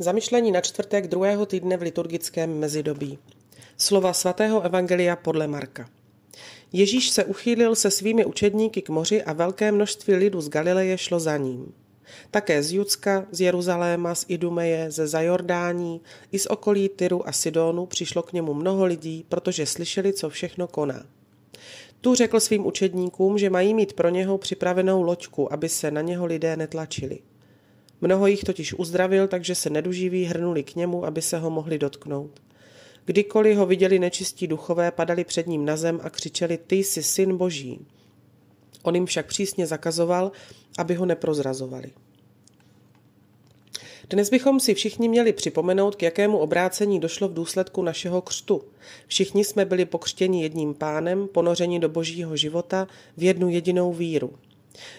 Zamyšlení na čtvrtek druhého týdne v liturgickém mezidobí. Slova svatého Evangelia podle Marka. Ježíš se uchýlil se svými učedníky k moři a velké množství lidu z Galileje šlo za ním. Také z Judska, z Jeruzaléma, z Idumeje, ze Zajordání i z okolí Tyru a Sidonu přišlo k němu mnoho lidí, protože slyšeli, co všechno koná. Tu řekl svým učedníkům, že mají mít pro něho připravenou loďku, aby se na něho lidé netlačili. Mnoho jich totiž uzdravil, takže se neduživí hrnuli k němu, aby se ho mohli dotknout. Kdykoliv ho viděli nečistí duchové, padali před ním na zem a křičeli, ty jsi syn boží. On jim však přísně zakazoval, aby ho neprozrazovali. Dnes bychom si všichni měli připomenout, k jakému obrácení došlo v důsledku našeho křtu. Všichni jsme byli pokřtěni jedním pánem, ponořeni do božího života v jednu jedinou víru.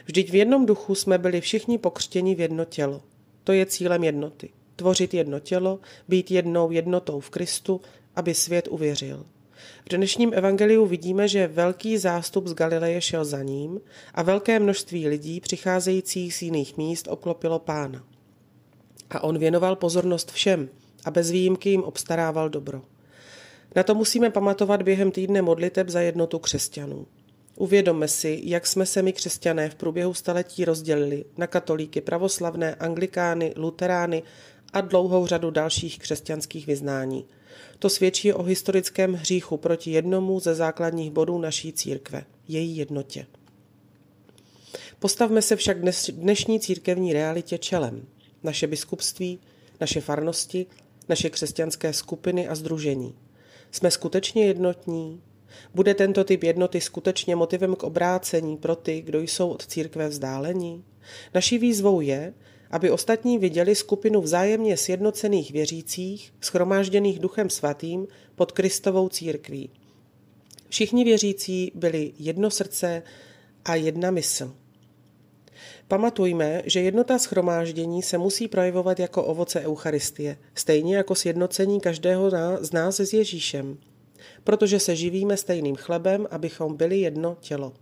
Vždyť v jednom duchu jsme byli všichni pokřtěni v jedno tělo. To je cílem jednoty. Tvořit jedno tělo, být jednou jednotou v Kristu, aby svět uvěřil. V dnešním evangeliu vidíme, že velký zástup z Galileje šel za ním a velké množství lidí přicházejících z jiných míst obklopilo pána. A on věnoval pozornost všem a bez výjimky jim obstarával dobro. Na to musíme pamatovat během týdne modliteb za jednotu křesťanů. Uvědomme si, jak jsme se my křesťané v průběhu staletí rozdělili na katolíky, pravoslavné, anglikány, luterány a dlouhou řadu dalších křesťanských vyznání. To svědčí o historickém hříchu proti jednomu ze základních bodů naší církve, její jednotě. Postavme se však dnešní církevní realitě čelem. Naše biskupství, naše farnosti, naše křesťanské skupiny a združení. Jsme skutečně jednotní, bude tento typ jednoty skutečně motivem k obrácení pro ty, kdo jsou od církve vzdálení? Naší výzvou je, aby ostatní viděli skupinu vzájemně sjednocených věřících, schromážděných duchem svatým pod Kristovou církví. Všichni věřící byli jedno srdce a jedna mysl. Pamatujme, že jednota schromáždění se musí projevovat jako ovoce Eucharistie, stejně jako sjednocení každého z nás s Ježíšem protože se živíme stejným chlebem, abychom byli jedno tělo.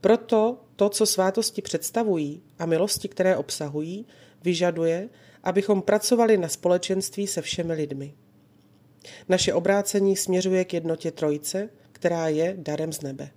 Proto to, co svátosti představují a milosti, které obsahují, vyžaduje, abychom pracovali na společenství se všemi lidmi. Naše obrácení směřuje k jednotě Trojce, která je darem z nebe.